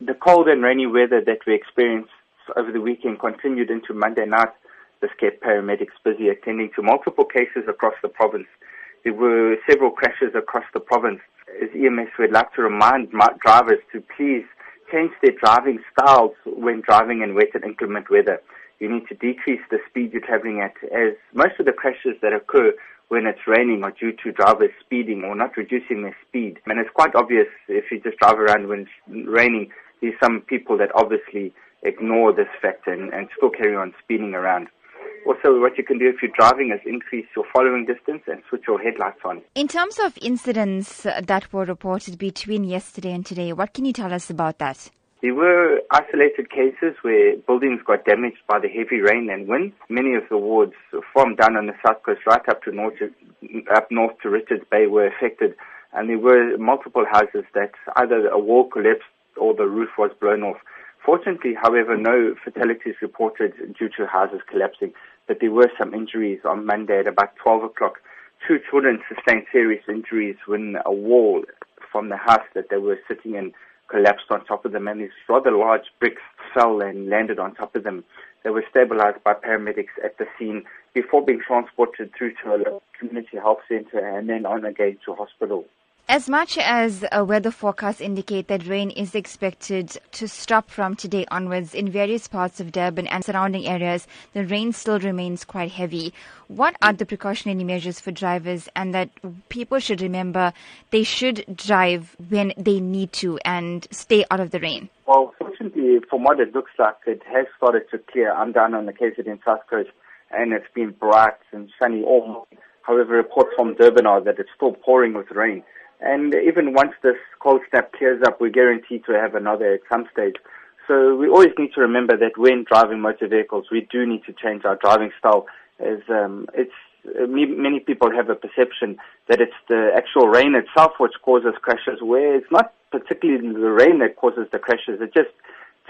The cold and rainy weather that we experienced over the weekend continued into Monday night. This kept paramedics busy attending to multiple cases across the province. There were several crashes across the province. As EMS, we'd like to remind drivers to please change their driving styles when driving in wet and inclement weather. You need to decrease the speed you're traveling at as most of the crashes that occur when it's raining are due to drivers speeding or not reducing their speed. And it's quite obvious if you just drive around when it's raining there's some people that obviously ignore this fact and, and still carry on speeding around. Also, what you can do if you're driving is increase your following distance and switch your headlights on. In terms of incidents that were reported between yesterday and today, what can you tell us about that? There were isolated cases where buildings got damaged by the heavy rain and wind. Many of the wards from down on the south coast right up to north, up north to Richards Bay were affected and there were multiple houses that either a wall collapsed or the roof was blown off. Fortunately, however, no fatalities reported due to houses collapsing, but there were some injuries on Monday at about 12 o'clock. Two children sustained serious injuries when a wall from the house that they were sitting in collapsed on top of them, and these rather large bricks fell and landed on top of them. They were stabilized by paramedics at the scene before being transported through to a community health center and then on again to hospital. As much as uh, weather forecasts indicate that rain is expected to stop from today onwards in various parts of Durban and surrounding areas, the rain still remains quite heavy. What are the precautionary measures for drivers and that people should remember they should drive when they need to and stay out of the rain? Well, fortunately, from what it looks like, it has started to clear. I'm down on the KZN South Coast and it's been bright and sunny all morning. However, reports from Durban are that it's still pouring with rain. And even once this cold snap clears up, we're guaranteed to have another at some stage. So we always need to remember that when driving motor vehicles, we do need to change our driving style. As um, it's uh, many people have a perception that it's the actual rain itself which causes crashes, where it's not particularly the rain that causes the crashes. It just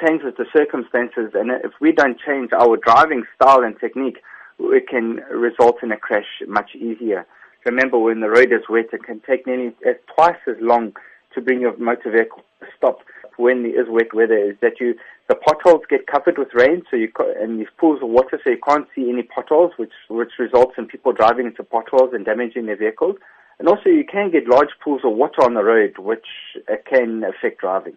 changes the circumstances, and if we don't change our driving style and technique, it can result in a crash much easier. Remember, when the road is wet, it can take nearly uh, twice as long to bring your motor vehicle to stop when there is wet weather. Is that you the potholes get covered with rain, so you and these pools of water, so you can't see any potholes, which which results in people driving into potholes and damaging their vehicles. And also, you can get large pools of water on the road, which uh, can affect driving.